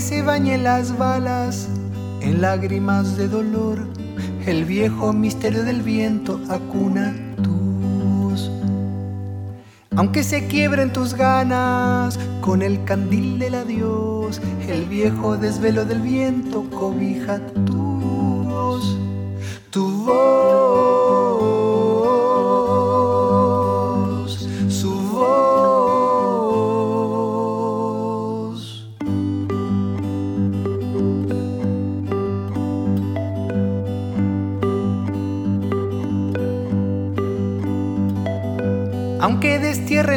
Se bañen las balas en lágrimas de dolor, el viejo misterio del viento acuna tu voz. Aunque se quiebren tus ganas con el candil del adiós, el viejo desvelo del viento cobija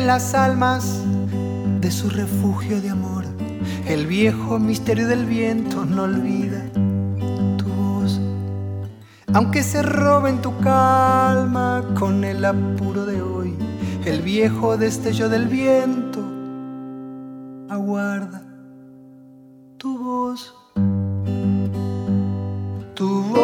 las almas de su refugio de amor, el viejo misterio del viento no olvida tu voz. Aunque se roben tu calma con el apuro de hoy, el viejo destello del viento aguarda tu voz. Tu voz,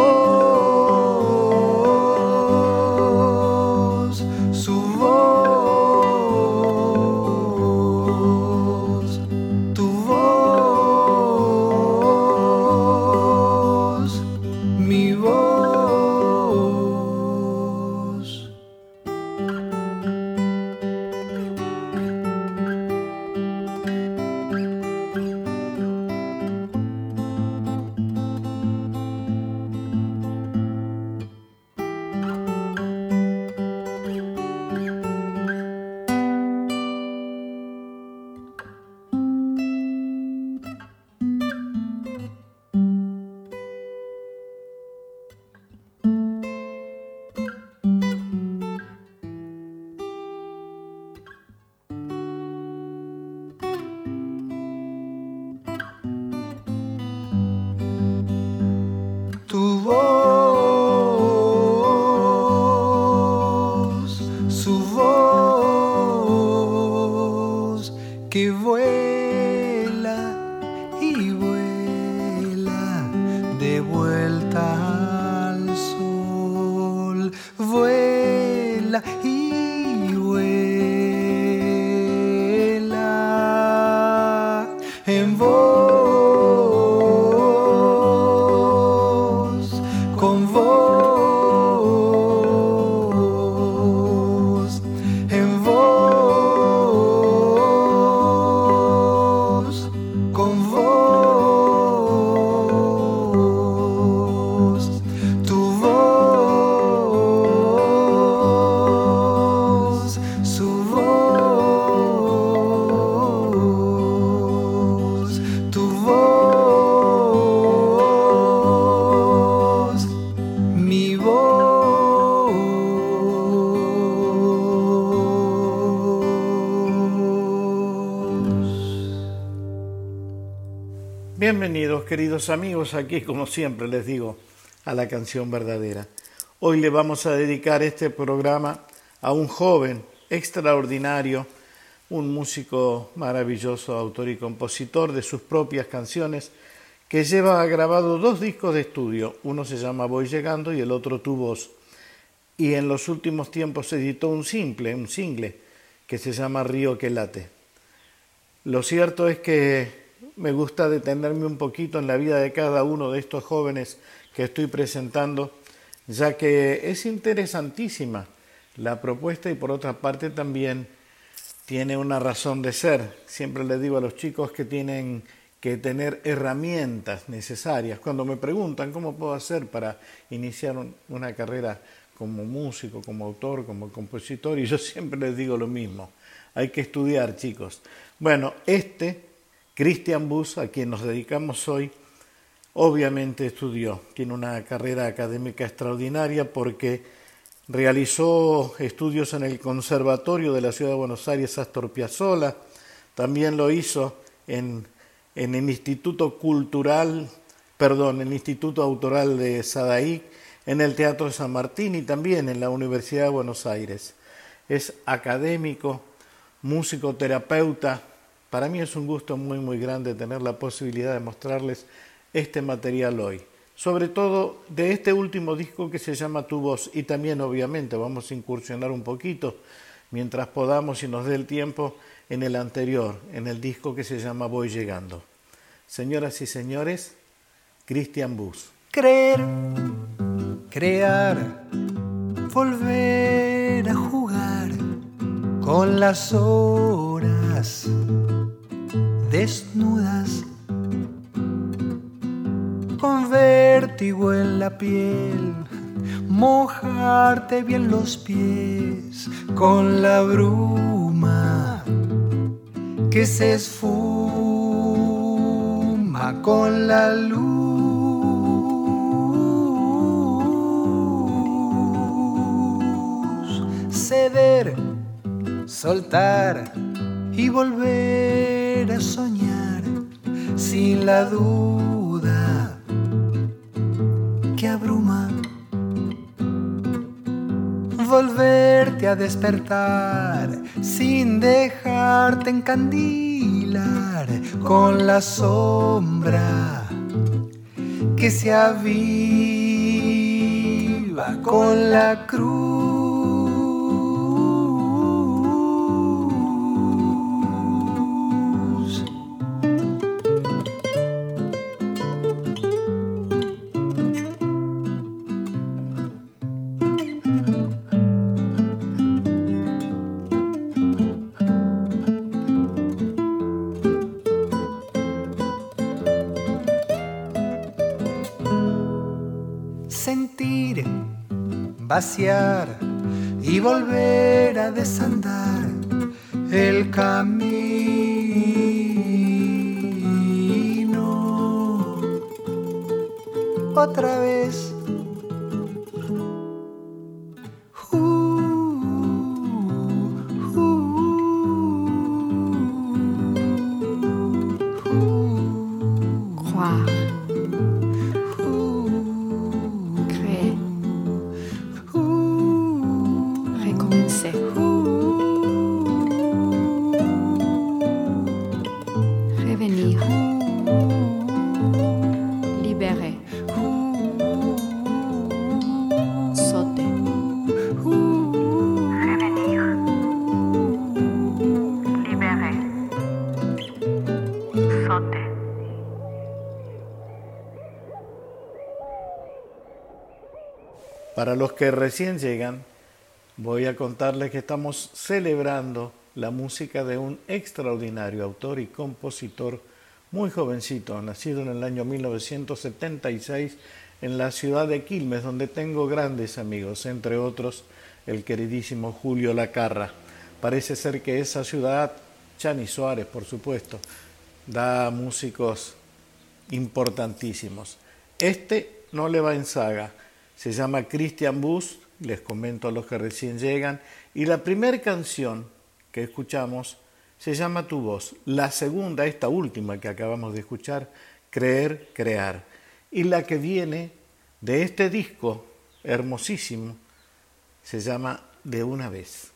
queridos amigos, aquí como siempre les digo, a la canción verdadera. Hoy le vamos a dedicar este programa a un joven extraordinario, un músico maravilloso, autor y compositor de sus propias canciones, que lleva grabado dos discos de estudio, uno se llama Voy Llegando y el otro Tu Voz, y en los últimos tiempos editó un simple, un single, que se llama Río que late. Lo cierto es que me gusta detenerme un poquito en la vida de cada uno de estos jóvenes que estoy presentando, ya que es interesantísima la propuesta y por otra parte también tiene una razón de ser. Siempre les digo a los chicos que tienen que tener herramientas necesarias. Cuando me preguntan cómo puedo hacer para iniciar un- una carrera como músico, como autor, como compositor, y yo siempre les digo lo mismo. Hay que estudiar, chicos. Bueno, este, Christian Bus, a quien nos dedicamos hoy, obviamente estudió. Tiene una carrera académica extraordinaria porque realizó estudios en el Conservatorio de la Ciudad de Buenos Aires, Astor Piazzolla. También lo hizo en, en el Instituto Cultural, perdón, el Instituto Autoral de Sadaí, en el Teatro de San Martín y también en la Universidad de Buenos Aires. Es académico, músico, terapeuta. Para mí es un gusto muy, muy grande tener la posibilidad de mostrarles este material hoy. Sobre todo de este último disco que se llama Tu Voz y también obviamente vamos a incursionar un poquito mientras podamos y nos dé el tiempo en el anterior, en el disco que se llama Voy Llegando. Señoras y señores, Christian Bus. Creer, crear, volver a jugar con las horas desnudas, con vértigo en la piel, mojarte bien los pies con la bruma que se esfuma con la luz. Ceder, soltar y volver a soñar sin la duda que abruma. Volverte a despertar sin dejarte encandilar con la sombra que se aviva con la cruz. Vaciar y volver a desandar el camino. Otra vez Para los que recién llegan, voy a contarles que estamos celebrando la música de un extraordinario autor y compositor muy jovencito, nacido en el año 1976 en la ciudad de Quilmes, donde tengo grandes amigos, entre otros el queridísimo Julio Lacarra. Parece ser que esa ciudad, Chani Suárez, por supuesto, da músicos importantísimos. Este no le va en saga se llama Christian Bus, les comento a los que recién llegan, y la primera canción que escuchamos se llama Tu voz, la segunda, esta última que acabamos de escuchar, Creer, Crear, y la que viene de este disco hermosísimo se llama De una vez.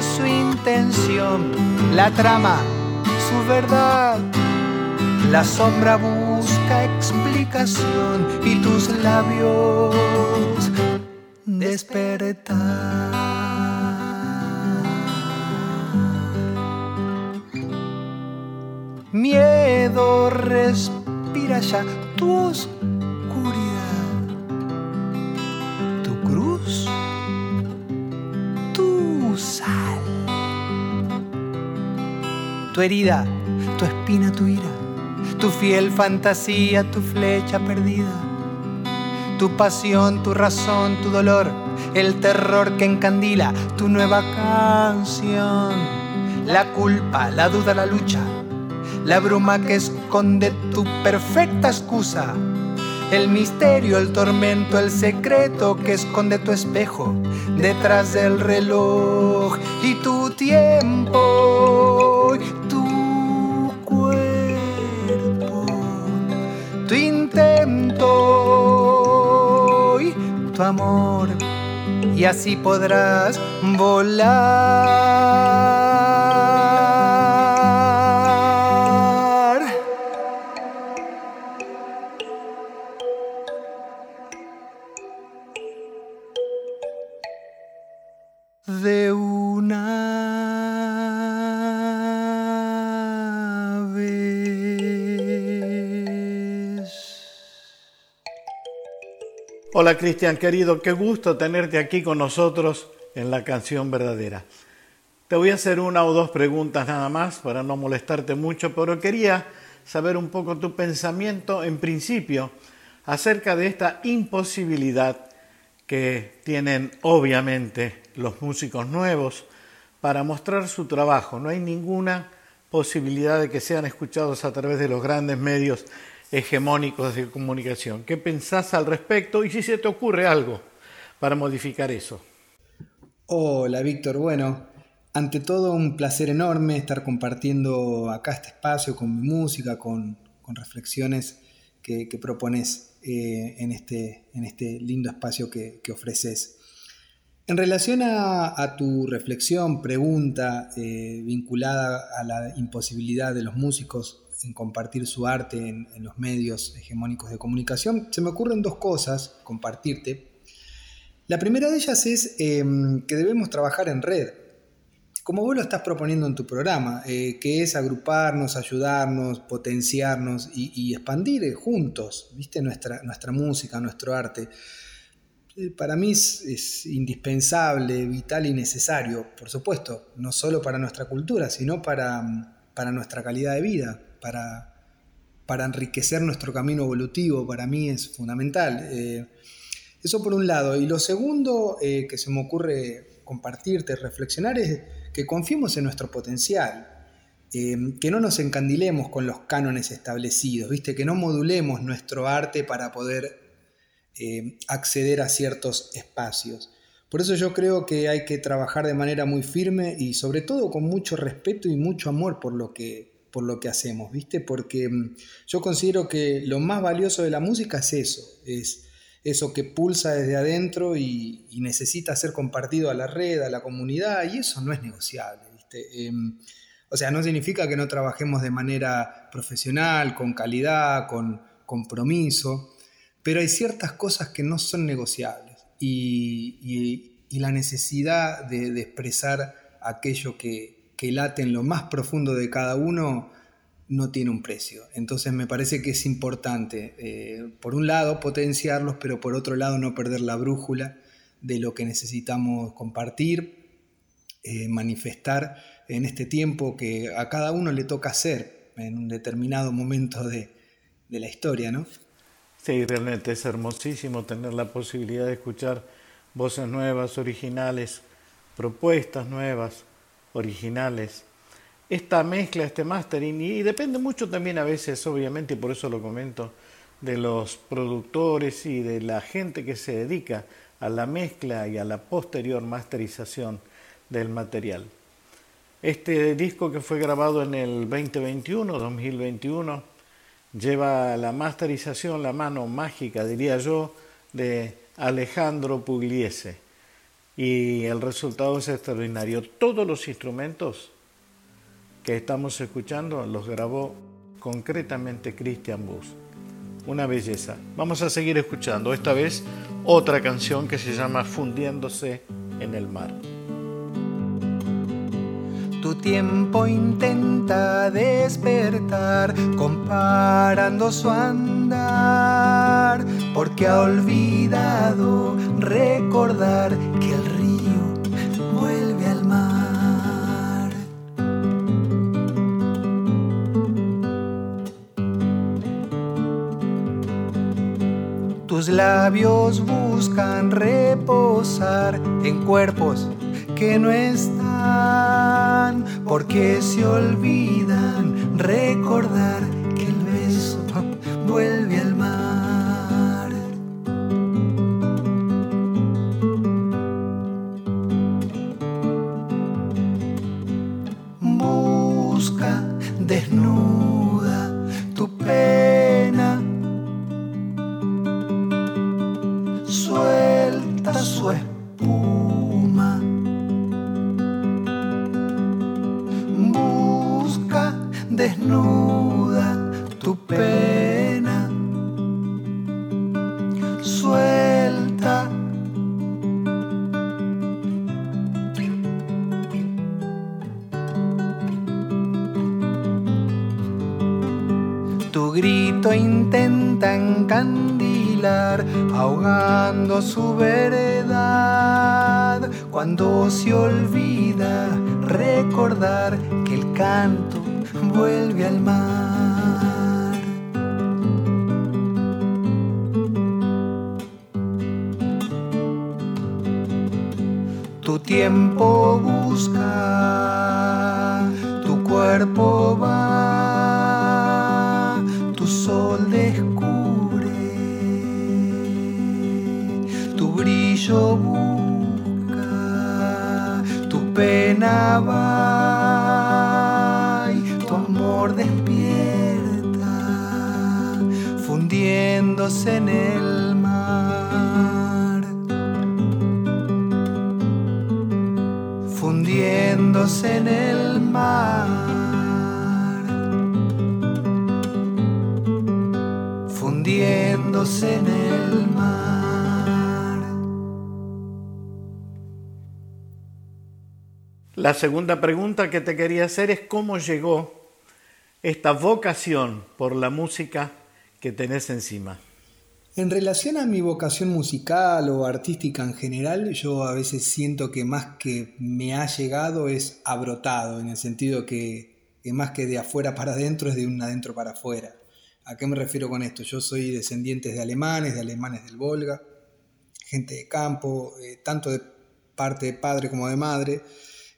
Su intención la trama su verdad la sombra busca explicación y tus labios despertar. Miedo respira ya tu tu herida, tu espina, tu ira, tu fiel fantasía, tu flecha perdida, tu pasión, tu razón, tu dolor, el terror que encandila tu nueva canción, la culpa, la duda, la lucha la bruma que esconde tu perfecta excusa, el misterio, el tormento, el secreto que esconde tu espejo detrás del reloj y tu tiempo, tu amor. Y así podrás volar. Hola Cristian querido, qué gusto tenerte aquí con nosotros en la canción verdadera. Te voy a hacer una o dos preguntas nada más para no molestarte mucho, pero quería saber un poco tu pensamiento en principio acerca de esta imposibilidad que tienen obviamente los músicos nuevos para mostrar su trabajo. No hay ninguna posibilidad de que sean escuchados a través de los grandes medios hegemónicos de comunicación. ¿Qué pensás al respecto y si se te ocurre algo para modificar eso? Hola Víctor, bueno, ante todo un placer enorme estar compartiendo acá este espacio con mi música, con, reflexiones que, propones eh, en, este, en, este, lindo espacio que, ofreces. En relación a, tu reflexión, pregunta eh, vinculada a la imposibilidad de los músicos en compartir su arte en, los medios hegemónicos de comunicación, se me ocurren dos cosas compartirte. La primera de ellas es em, que debemos trabajar en red, como vos lo estás proponiendo en tu programa, eh, que es agruparnos, ayudarnos, potenciarnos y, expandir eh, juntos, ¿viste? Nuestra, nuestra música, nuestro arte. Eh, para mí es, indispensable, vital y necesario, por supuesto, no solo para nuestra cultura, sino para, para nuestra calidad de vida para, para enriquecer nuestro camino evolutivo, para mí es fundamental. Eh, eso por un lado. Y lo segundo eh, que se me ocurre compartirte, reflexionar, es que confiemos en nuestro potencial. Eh, que no nos encandilemos con los cánones establecidos, ¿viste? que no modulemos nuestro arte para poder acceder a ciertos espacios. Por eso yo creo que hay que trabajar de manera muy firme y sobre todo con mucho respeto y mucho amor por lo que, por lo que hacemos, ¿viste? Porque mm, yo considero que lo más valioso de la música es eso, es eso que pulsa desde adentro y, necesita ser compartido a la red, a la comunidad, y eso no es negociable, ¿viste? Em, o sea, no significa que no trabajemos de manera profesional, con calidad, con compromiso, pero hay ciertas cosas que no son negociables y, la necesidad de expresar aquello que, que late en lo más profundo de cada uno no tiene un precio. Entonces me parece que es importante, eh, por un lado, potenciarlos, pero por otro lado, no perder la brújula de lo que necesitamos compartir, eh, manifestar en este tiempo que a cada uno le toca hacer en un determinado momento de, de la historia, ¿no? Sí, realmente es hermosísimo tener la posibilidad de escuchar voces nuevas, originales, propuestas nuevas originales. Esta mezcla, este mastering, y depende mucho también a veces, obviamente, y por eso lo comento, de los productores y de la gente que se dedica a la mezcla y a la posterior masterización del material. Este disco que fue grabado en el 2021, 2021, lleva la masterización, la mano mágica, diría yo, de Alejandro Pugliese y el resultado es extraordinario. Todos los instrumentos que estamos escuchando los grabó concretamente Christian Bus. una belleza. Vamos a seguir escuchando, esta vez otra canción que se llama Fundiéndose en el mar. Tu tiempo intenta despertar comparando su andar, porque ha olvidado recordar que el río vuelve al mar. Tus labios buscan reposar en cuerpos que no están, porque se olvidan recordar que el beso vuelve al en el mar. La segunda pregunta que te quería hacer es cómo llegó esta vocación por la música que tenés encima. En relación a mi vocación musical o artística en general, yo a veces siento que más que me ha llegado es abrotado, en el sentido que, que más que de afuera para adentro es de un adentro para afuera. ¿A qué me refiero con esto? Yo soy descendiente de alemanes, de alemanes del Volga, gente de campo, eh, tanto de parte de padre como de madre.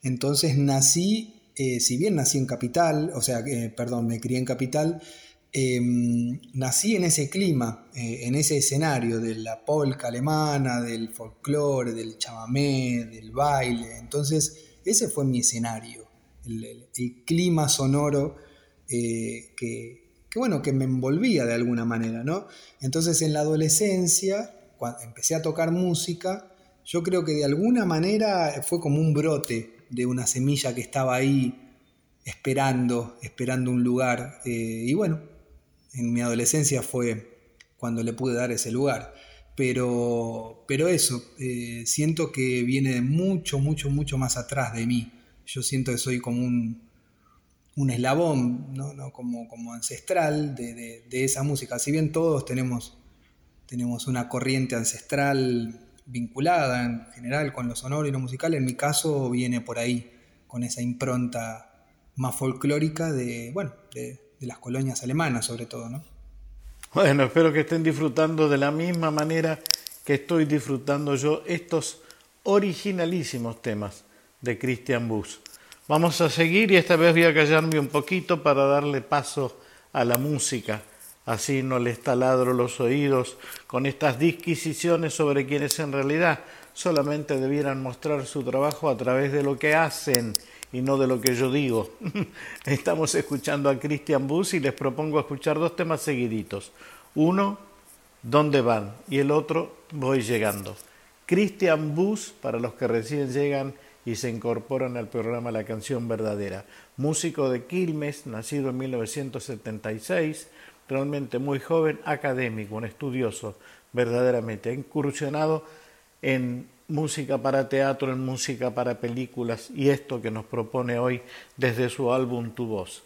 Entonces nací, eh, si bien nací en capital, o sea, eh, perdón, me crié en capital, eh, nací en ese clima, en ese escenario de la polca alemana, del folclore, del chamamé, del baile. Entonces, ese fue mi escenario, el, clima sonoro que, que, bueno, que me envolvía de alguna manera, ¿no? Entonces, en la adolescencia, cuando empecé a tocar música, yo creo que de alguna manera fue como un brote de una semilla que estaba ahí esperando, esperando un lugar. eh, y bueno, en mi adolescencia fue cuando le pude dar ese lugar. Pero, pero eso, eh, siento que viene de mucho, mucho, mucho más atrás de mí. Yo siento que soy como un, un eslabón, ¿no? ¿no? Como, como ancestral de, de- esa música. Si bien todos tenemos, tenemos una corriente ancestral vinculada en general con lo sonoro y lo musical, en mi caso viene por ahí, con esa impronta más folclórica de, bueno, de, las colonias alemanas sobre todo, ¿no? Bueno, espero que estén disfrutando de la misma manera que estoy disfrutando yo estos originalísimos temas de Christian Bus. Vamos a seguir y esta vez voy a callarme un poquito para darle paso a la música. Así no les taladro los oídos con estas disquisiciones sobre quienes en realidad solamente debieran mostrar su trabajo a través de lo que hacen y no de lo que yo digo. Estamos escuchando a Christian Bus y les propongo escuchar dos temas seguiditos. Uno, ¿Dónde van? Y el otro, Voy llegando. Christian Bus, para los que recién llegan y se incorporan al programa La Canción Verdadera. Músico de Quilmes, nacido en 1976, realmente muy joven, académico, un estudioso, verdaderamente. Ha incursionado en música para teatro, en música para películas y esto que nos propone hoy desde su álbum Tu Voz.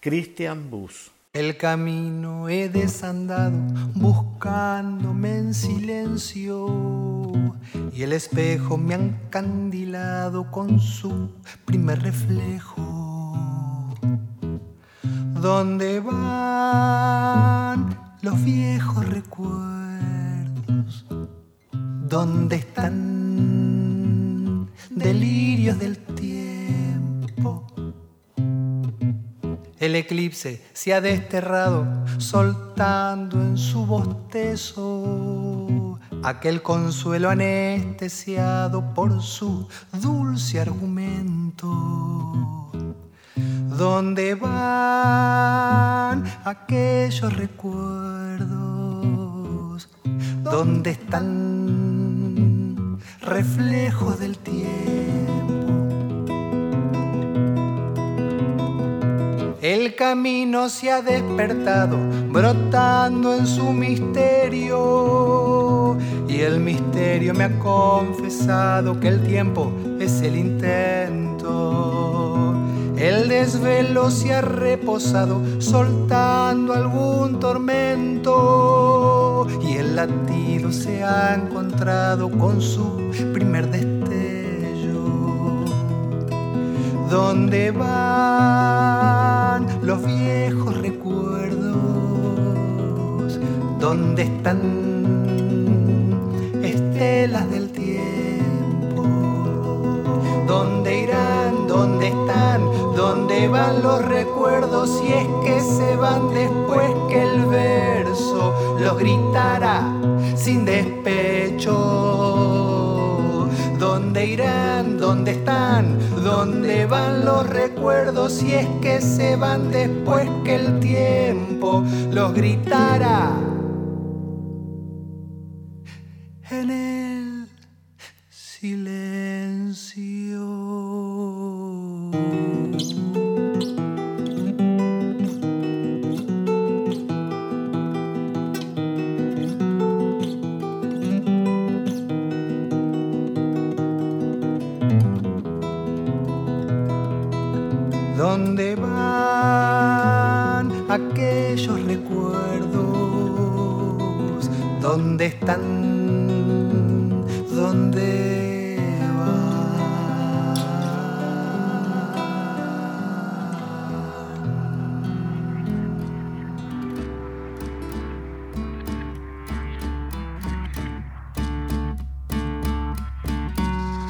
Christian Bus. El camino he desandado buscándome en silencio y el espejo me ha encandilado con su primer reflejo. ¿Dónde van los viejos recuerdos? ¿Dónde están delirios del tiempo? El eclipse se ha desterrado, soltando en su bostezo aquel consuelo anestesiado por su dulce argumento. ¿Dónde van aquellos recuerdos? ¿Dónde están reflejos del tiempo? El camino se ha despertado, brotando en su misterio. Y el misterio me ha confesado que el tiempo es el intento. El desvelo se ha reposado, soltando algún tormento. Y el latido se ha encontrado con su primer destello. ¿Dónde van los viejos recuerdos? ¿Dónde están ¿Dónde están? ¿Dónde van los recuerdos si es que se van después que el verso los gritará sin despecho? ¿Dónde irán? ¿Dónde están? ¿Dónde van los recuerdos si es que se van después que el tiempo los gritará?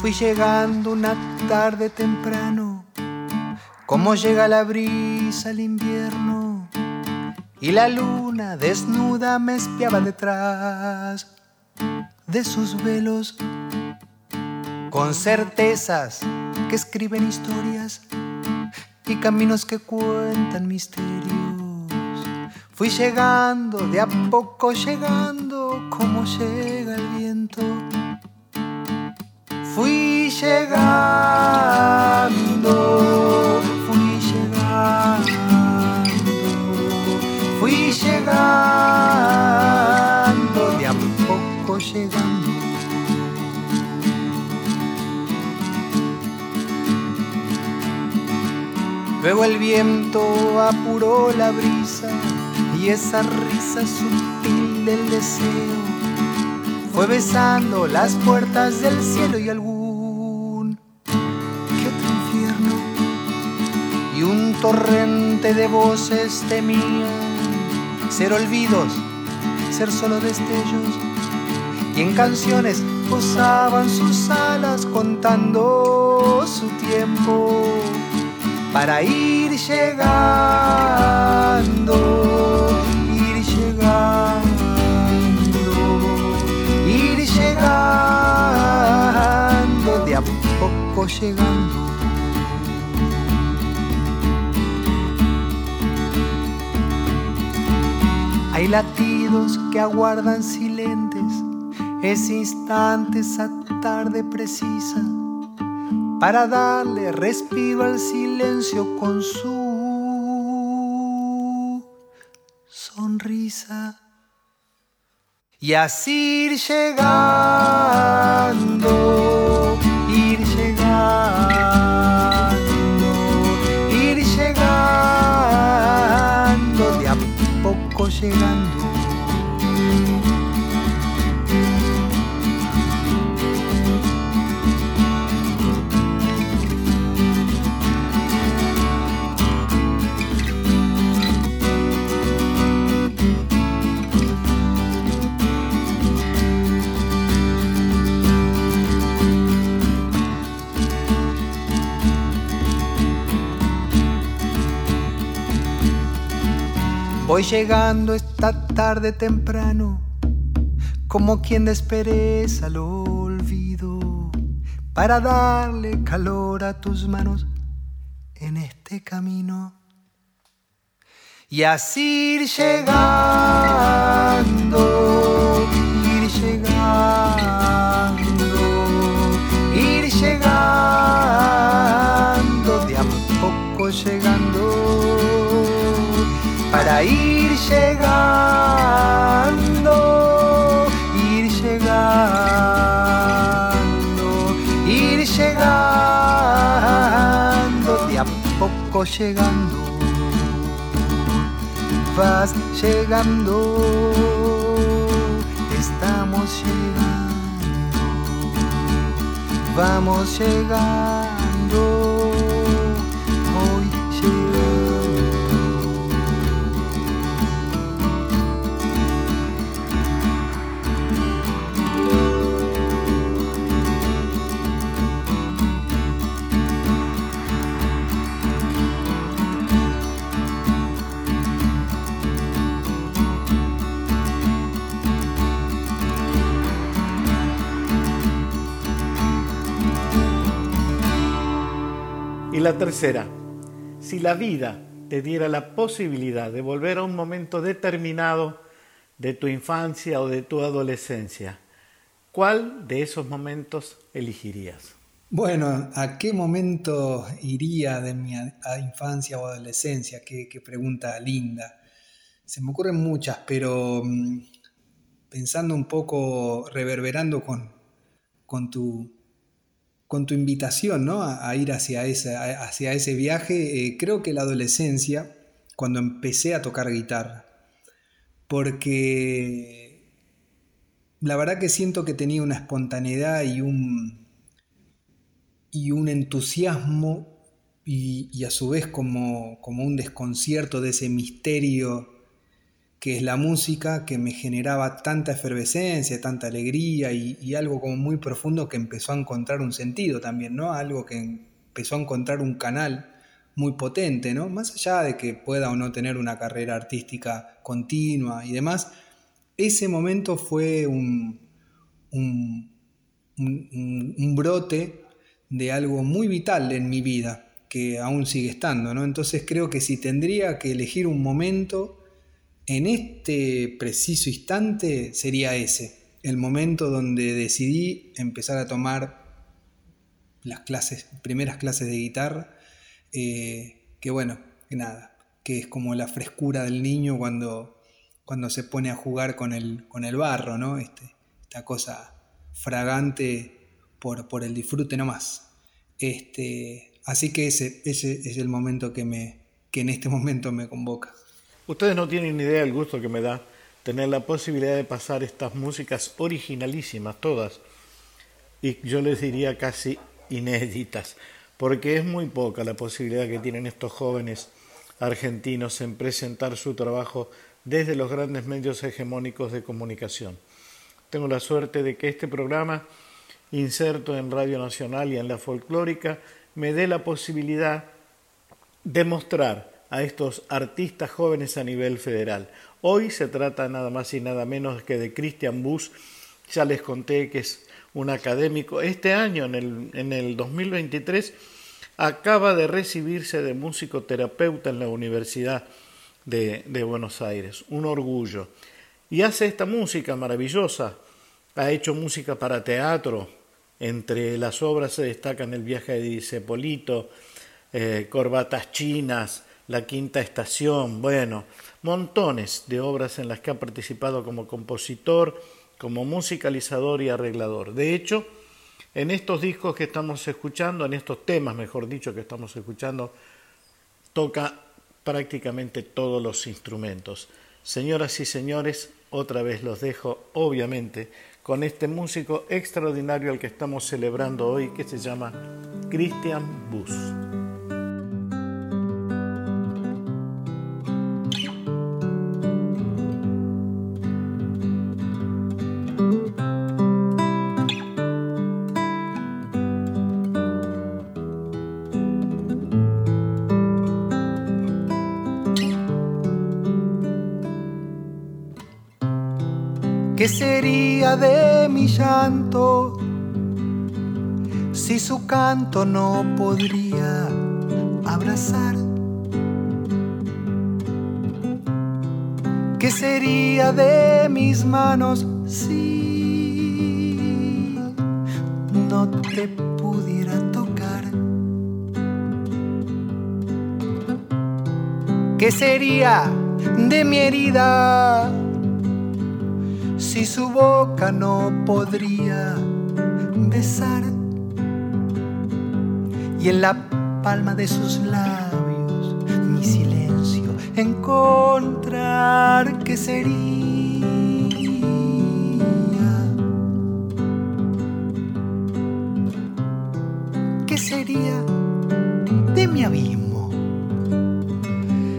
Fui llegando una tarde temprano cómo llega la brisa al invierno y la luna desnuda me espiaba detrás de sus velos con certezas que escriben historias y caminos que cuentan misterios. Fui llegando, de a poco llegando, como llega el viento. Fui llegando fui llegando, de a poco llegando. Luego el viento apuró la brisa y esa risa sutil del deseo fue besando las puertas del cielo y algún que otro infierno y un torrente de voces temía ser olvidos, ser solo destellos. Y en canciones posaban sus alas contando su tiempo para ir llegando, ir llegando, de a poco llegando. Hay latidos que aguardan silentes ese instante, esa tarde precisa, para darle respiro al silencio con su sonrisa. Y así ir llegando, ir llegando, ir llegando, de a poco llegando. Voy llegando esta tarde temprano, como quien despereza lo olvido, para darle calor a tus manos en este camino. Y así ir llegando, ir llegando, ir llegando, de a poco llegando ir llegando, ir llegando, ir llegando, de a poco llegando, vas llegando, estamos llegando, vamos llegando. Y la tercera, si la vida te diera la posibilidad de volver a un momento determinado de tu infancia o de tu adolescencia, ¿cuál de esos momentos elegirías? Bueno, ¿a qué momento iría de mi infancia o adolescencia? Qué, pregunta linda. Se me ocurren muchas, pero mm, pensando un poco, reverberando con, con tu con tu invitación ¿no? a, ir hacia, hacia ese viaje, eh, creo que la adolescencia, cuando empecé a tocar guitarra, porque la verdad que siento que tenía una espontaneidad y un, y un entusiasmo y, a su vez como, como un desconcierto de ese misterio que es la música que me generaba tanta efervescencia, tanta alegría y, algo como muy profundo que empezó a encontrar un sentido también, ¿no? Algo que empezó a encontrar un canal muy potente, ¿no? Más allá de que pueda o no tener una carrera artística continua y demás, ese momento fue un, un, un brote de algo muy vital en mi vida, que aún sigue estando, ¿no? Entonces creo que si tendría que elegir un momento, en este preciso instante sería ese, el momento donde decidí empezar a tomar las clases, primeras clases de guitarra, eh, que bueno, que nada, que es como la frescura del niño cuando, cuando se pone a jugar con el, con el barro, ¿no? Este, esta cosa fragante por, por el disfrute nomás. Este, así que ese, ese es el momento que, me, que en este momento me convoca. Ustedes no tienen ni idea del gusto que me da tener la posibilidad de pasar estas músicas originalísimas, todas, y yo les diría casi inéditas, porque es muy poca la posibilidad que tienen estos jóvenes argentinos en presentar su trabajo desde los grandes medios hegemónicos de comunicación. Tengo la suerte de que este programa, inserto en Radio Nacional y en la folclórica, me dé la posibilidad de mostrar a estos artistas jóvenes a nivel federal. Hoy se trata nada más y nada menos que de Christian Busch, ya les conté que es un académico. Este año, en el, en el 2023, acaba de recibirse de musicoterapeuta en la Universidad de, de Buenos Aires. Un orgullo. Y hace esta música maravillosa. Ha hecho música para teatro. Entre las obras se destacan El viaje de Dicepolito, eh, Corbatas chinas, La Quinta Estación, bueno, montones de obras en las que ha participado como compositor, como musicalizador y arreglador. De hecho, en estos discos que estamos escuchando, en estos temas, mejor dicho, que estamos escuchando, toca prácticamente todos los instrumentos. Señoras y señores, otra vez los dejo, obviamente, con este músico extraordinario al que estamos celebrando hoy, que se llama Christian Bus. Canto no podría abrazar? ¿Qué sería de mis manos si no te pudiera tocar? ¿Qué sería de mi herida? si su boca no podría besar y en la palma de sus labios mi silencio encontrar que sería. ¿Qué sería de mi abismo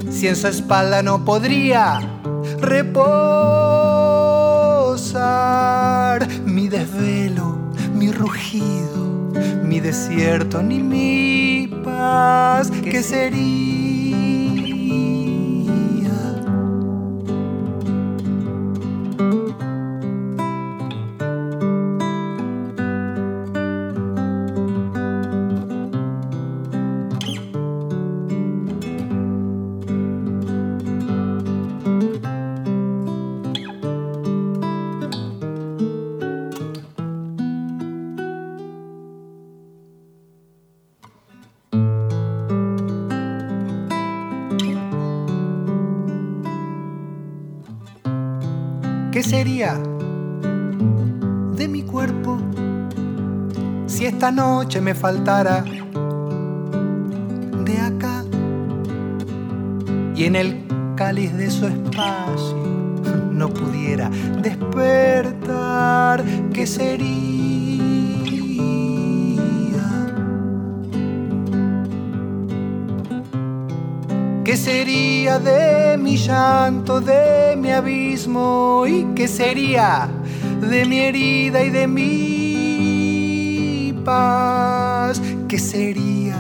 si en su espalda no podría reposar mi desvelo, mi rugido, mi desierto, ni mi paz, ¿qué sería? Sería de mi cuerpo si esta noche me faltara de acá y en el cáliz de su espacio no pudiera despertar? ¿Qué sería? Sería de mi llanto, de mi abismo? ¿Y qué sería de mi herida y de mi paz? ¿Qué sería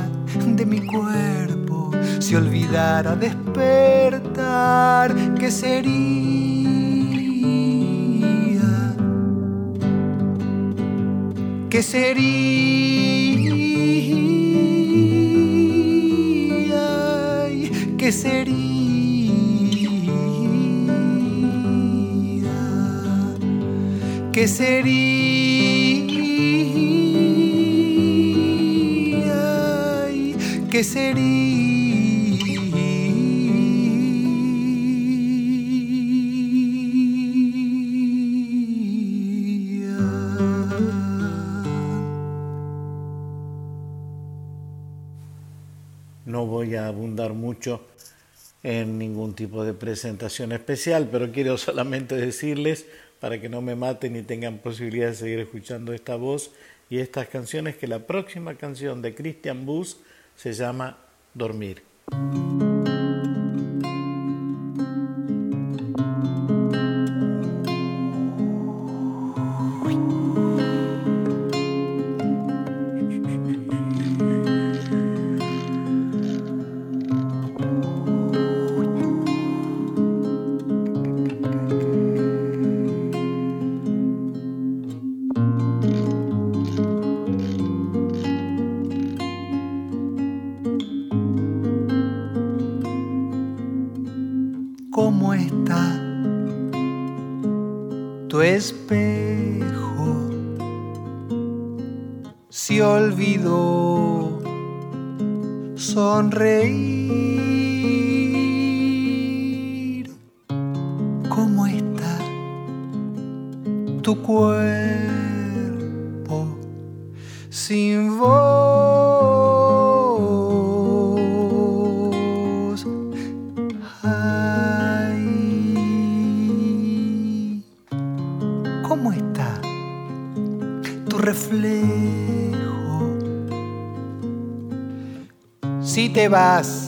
de mi cuerpo si olvidara despertar? ¿Qué sería? ¿Qué sería? ¿Qué sería? ¿Qué sería? ¿Qué sería? No voy a abundar mucho en ningún tipo de presentación especial, pero quiero solamente decirles, para que no me maten y tengan posibilidad de seguir escuchando esta voz y estas canciones, que la próxima canción de Christian Bus se llama Dormir. Vas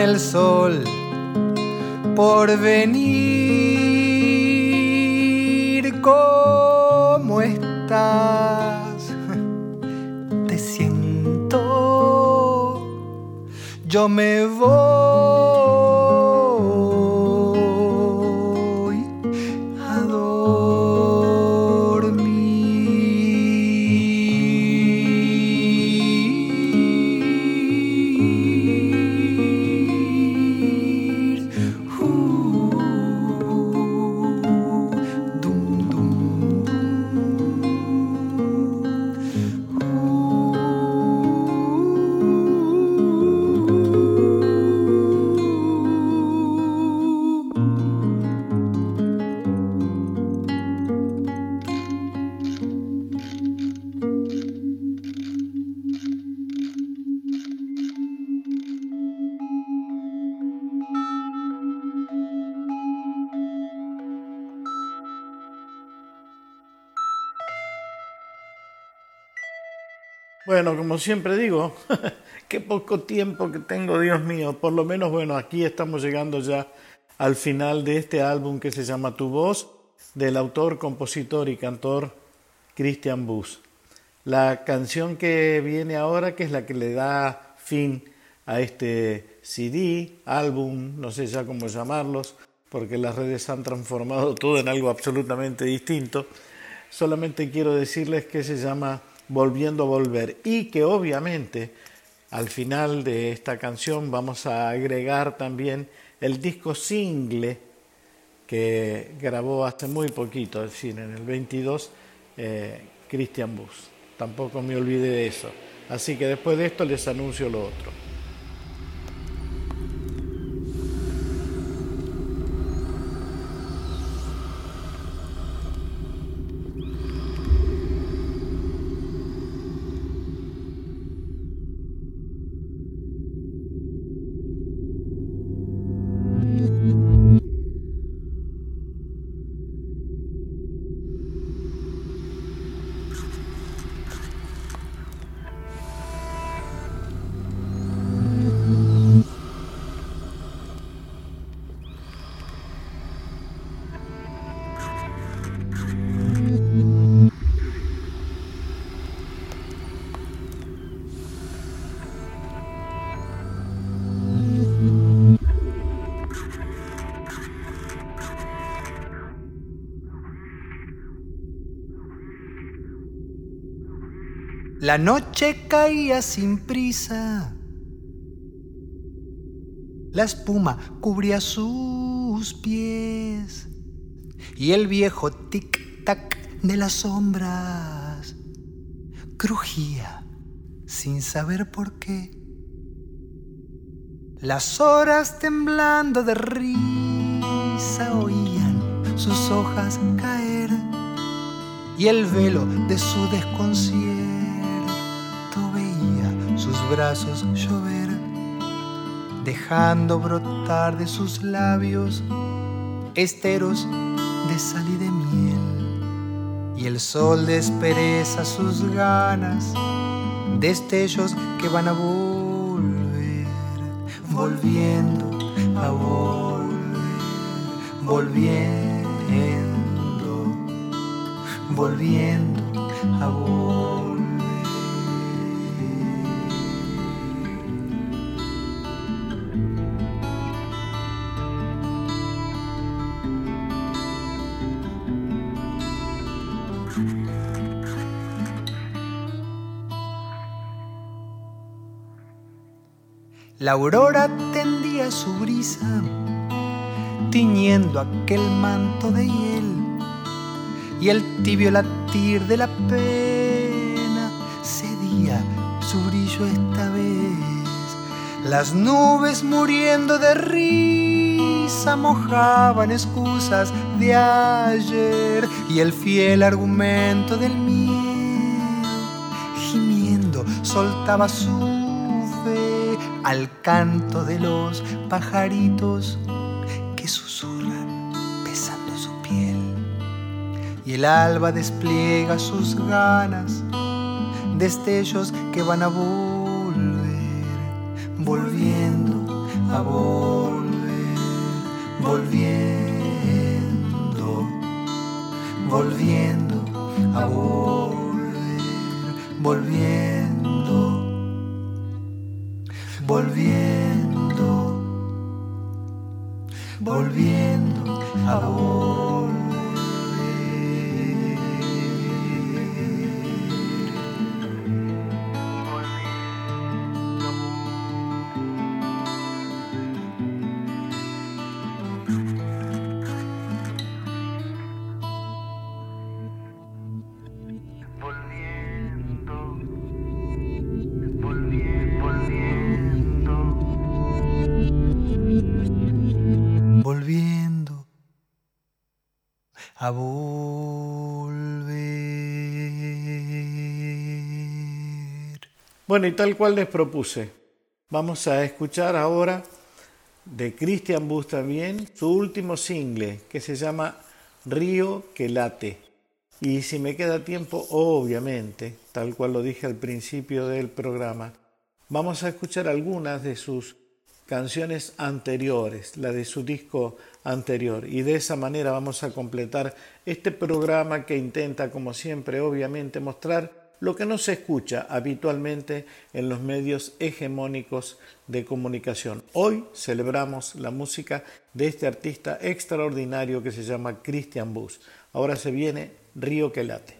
el sol por venir, ¿cómo estás? Te siento, yo me voy Bueno, como siempre digo, qué poco tiempo que tengo, Dios mío. Por lo menos, bueno, aquí estamos llegando ya al final de este álbum que se llama Tu voz, del autor, compositor y cantor Christian Bus. La canción que viene ahora, que es la que le da fin a este CD, álbum, no sé ya cómo llamarlos, porque las redes han transformado todo en algo absolutamente distinto. Solamente quiero decirles que se llama Volviendo a Volver y que obviamente al final de esta canción vamos a agregar también el disco single que grabó hace muy poquito, es decir, en el 22, eh, Christian Bus. Tampoco me olvidé de eso. Así que después de esto les anuncio lo otro. La noche caía sin prisa. La espuma cubría sus pies y el viejo tic-tac de las sombras crujía sin saber por qué. Las horas temblando de risa oían sus hojas caer y el velo de su desconcierto brazos llover dejando brotar de sus labios esteros de sal y de miel. Y el sol despereza sus ganas, destellos que van a volver, volviendo a volver, volviendo, volviendo a volver. La aurora tendía su brisa, tiñendo aquel manto de hiel, y el tibio latir de la pena cedía su brillo esta vez. Las nubes muriendo de risa mojaban excusas de ayer y el fiel argumento del miedo, gimiendo, soltaba su al canto de los pajaritos que susurran besando su piel. Y el alba despliega sus ganas, destellos que van a volver, volviendo a volver, volviendo, volviendo a volver, volviendo volviendo, volviendo a vos. Bueno, y tal cual les propuse, vamos a escuchar ahora de Christian Bus también su último single que se llama Río que late. Y si me queda tiempo, obviamente, tal cual lo dije al principio del programa, vamos a escuchar algunas de sus canciones anteriores, la de su disco anterior. Y de esa manera vamos a completar este programa que intenta, como siempre, obviamente, mostrar lo que no se escucha habitualmente en los medios hegemónicos de comunicación. Hoy celebramos la música de este artista extraordinario que se llama Christian Bus. Ahora se viene Río que late.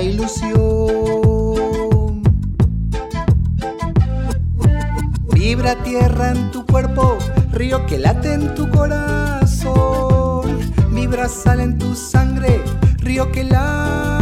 ilusión. Vibra tierra en tu cuerpo, río que late en tu corazón. Vibra sal en tu sangre, río que late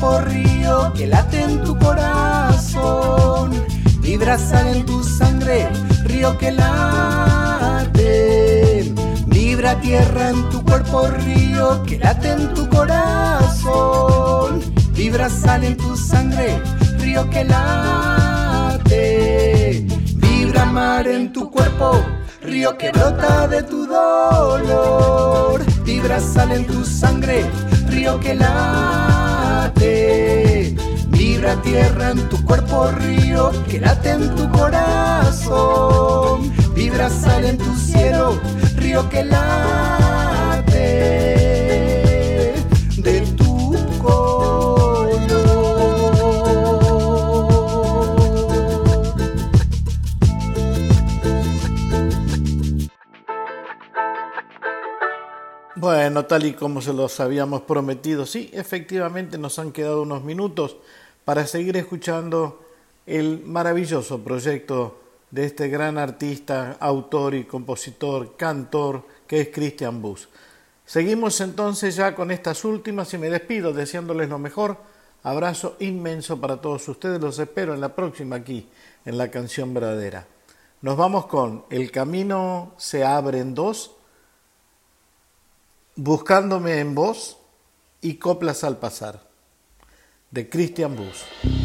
río que late en tu corazón. Vibra sal en tu sangre, río que late. Vibra tierra en tu cuerpo río que late en tu corazón. Vibra sal en tu sangre, río que late. Vibra mar en tu cuerpo, río que brota de tu dolor. Vibra sal en tu sangre, río que late. Vibra tierra en tu cuerpo, río que late en tu corazón. Vibra sal en tu cielo, río que late. Tal y como se los habíamos prometido, sí, efectivamente nos han quedado unos minutos para seguir escuchando el maravilloso proyecto de este gran artista, autor y compositor, cantor, que es Christian Bus. Seguimos entonces ya con estas últimas y me despido deseándoles lo mejor. Abrazo inmenso para todos ustedes, los espero en la próxima aquí, en la canción verdadera. Nos vamos con El camino se abre en dos Buscándome en vos y Coplas al pasar, de Christian Bus.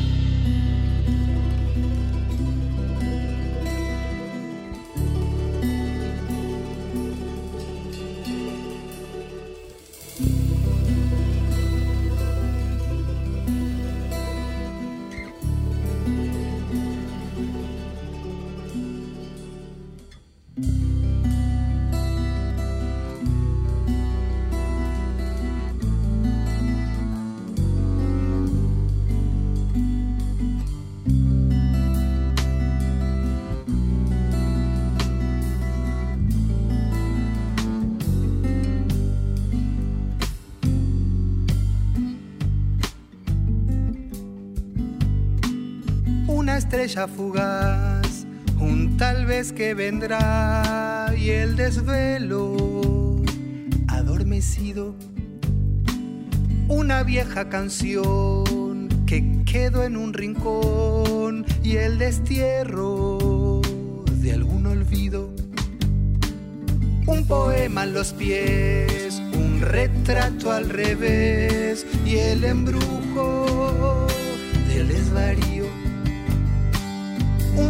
Fugaz, un tal vez que vendrá y el desvelo adormecido, una vieja canción que quedó en un rincón y el destierro de algún olvido, un poema en los pies, un retrato al revés y el embrujo del desvarío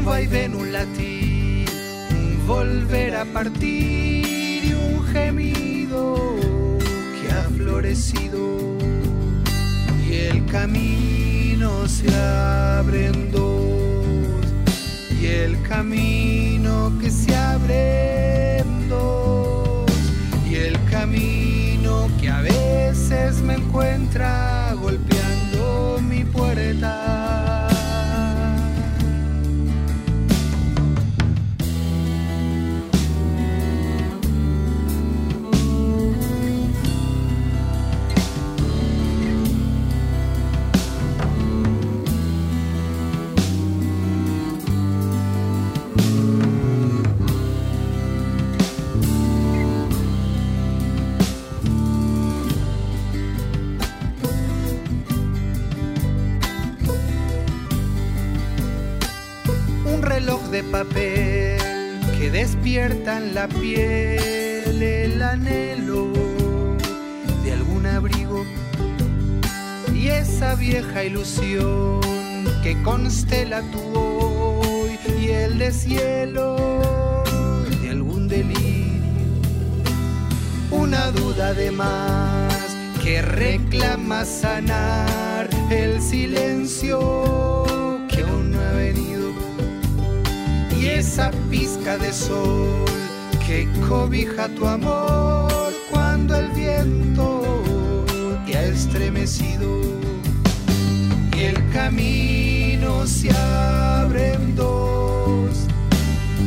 un vaivén, un latir, un volver a partir y un gemido que ha florecido. camino se abre en dos y el camino que se abre en dos y el camino que a veces me encuentra en la piel el anhelo de algún abrigo y esa vieja ilusión que constela tu hoy y el de cielo de algún delirio, una duda de más que reclama sanar el silencio que aún no ha venido. Esa pizca de sol que cobija tu amor cuando el viento te ha estremecido y el camino se abre en dos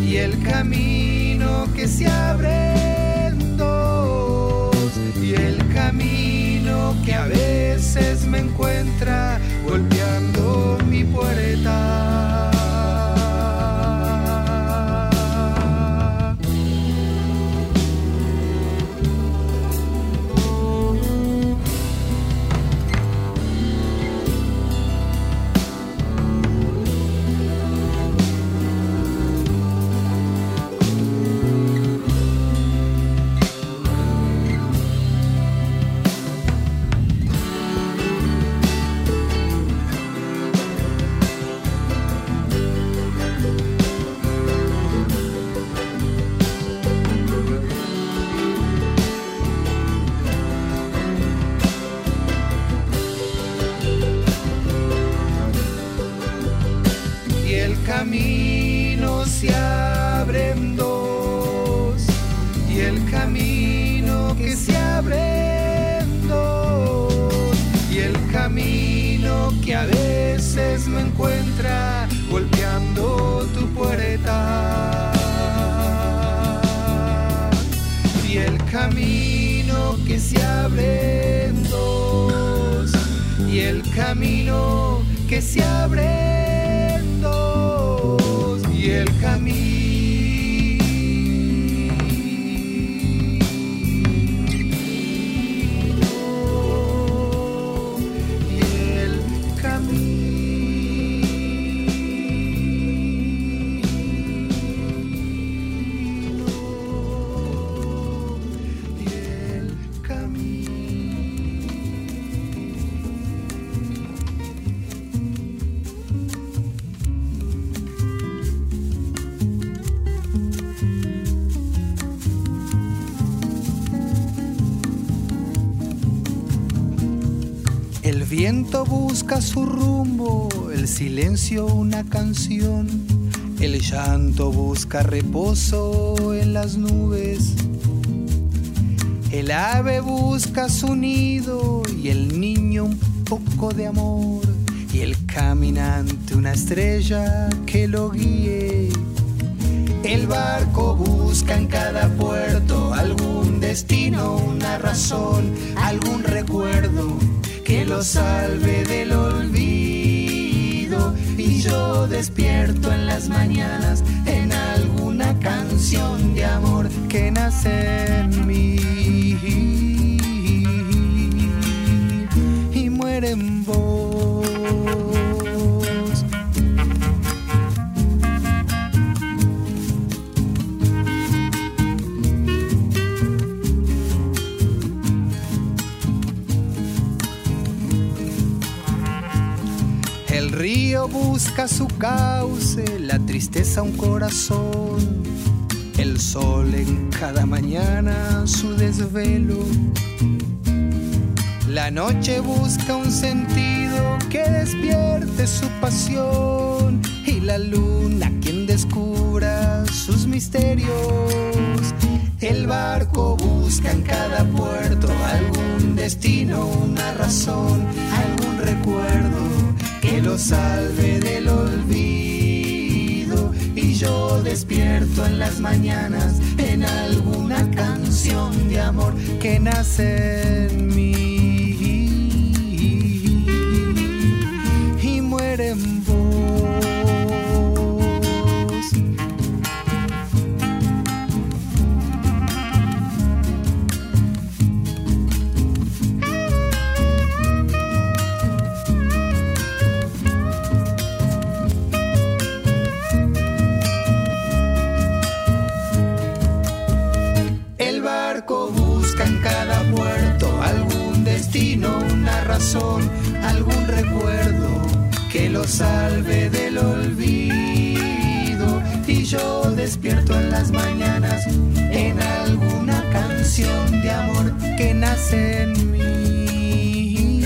y el camino que se abre en dos y el camino que a veces me encuentra golpeando mi puerta busca su rumbo, el silencio una canción, el llanto busca reposo en las nubes. El ave busca su nido y el niño un poco de amor y el caminante una estrella que lo guíe. El barco busca en cada puerto algún destino, una razón, algún recuerdo que lo salve del olvido y yo despierto en las mañanas en alguna canción de amor que nace en mí y muere en vos. Busca su cauce, la tristeza un corazón, el sol en cada mañana su desvelo, La noche busca un sentido que despierte su pasión. Y la luna quien descubra sus misterios. El barco busca en cada puerto algún destino, una razón, algún recuerdo que lo salve del olvido. Y yo despierto en las mañanas en alguna canción de amor que nace en mí. Salve del olvido. Y yo despierto en las mañanas en alguna canción de amor que nace en mí.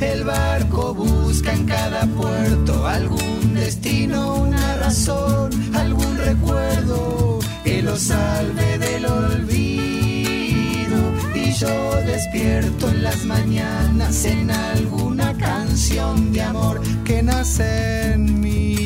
El barco busca en cada puerto algún destino, una razón, algún recuerdo que lo salve del olvido. Y yo despierto en las mañanas en alguna canción de amor que nace en mí.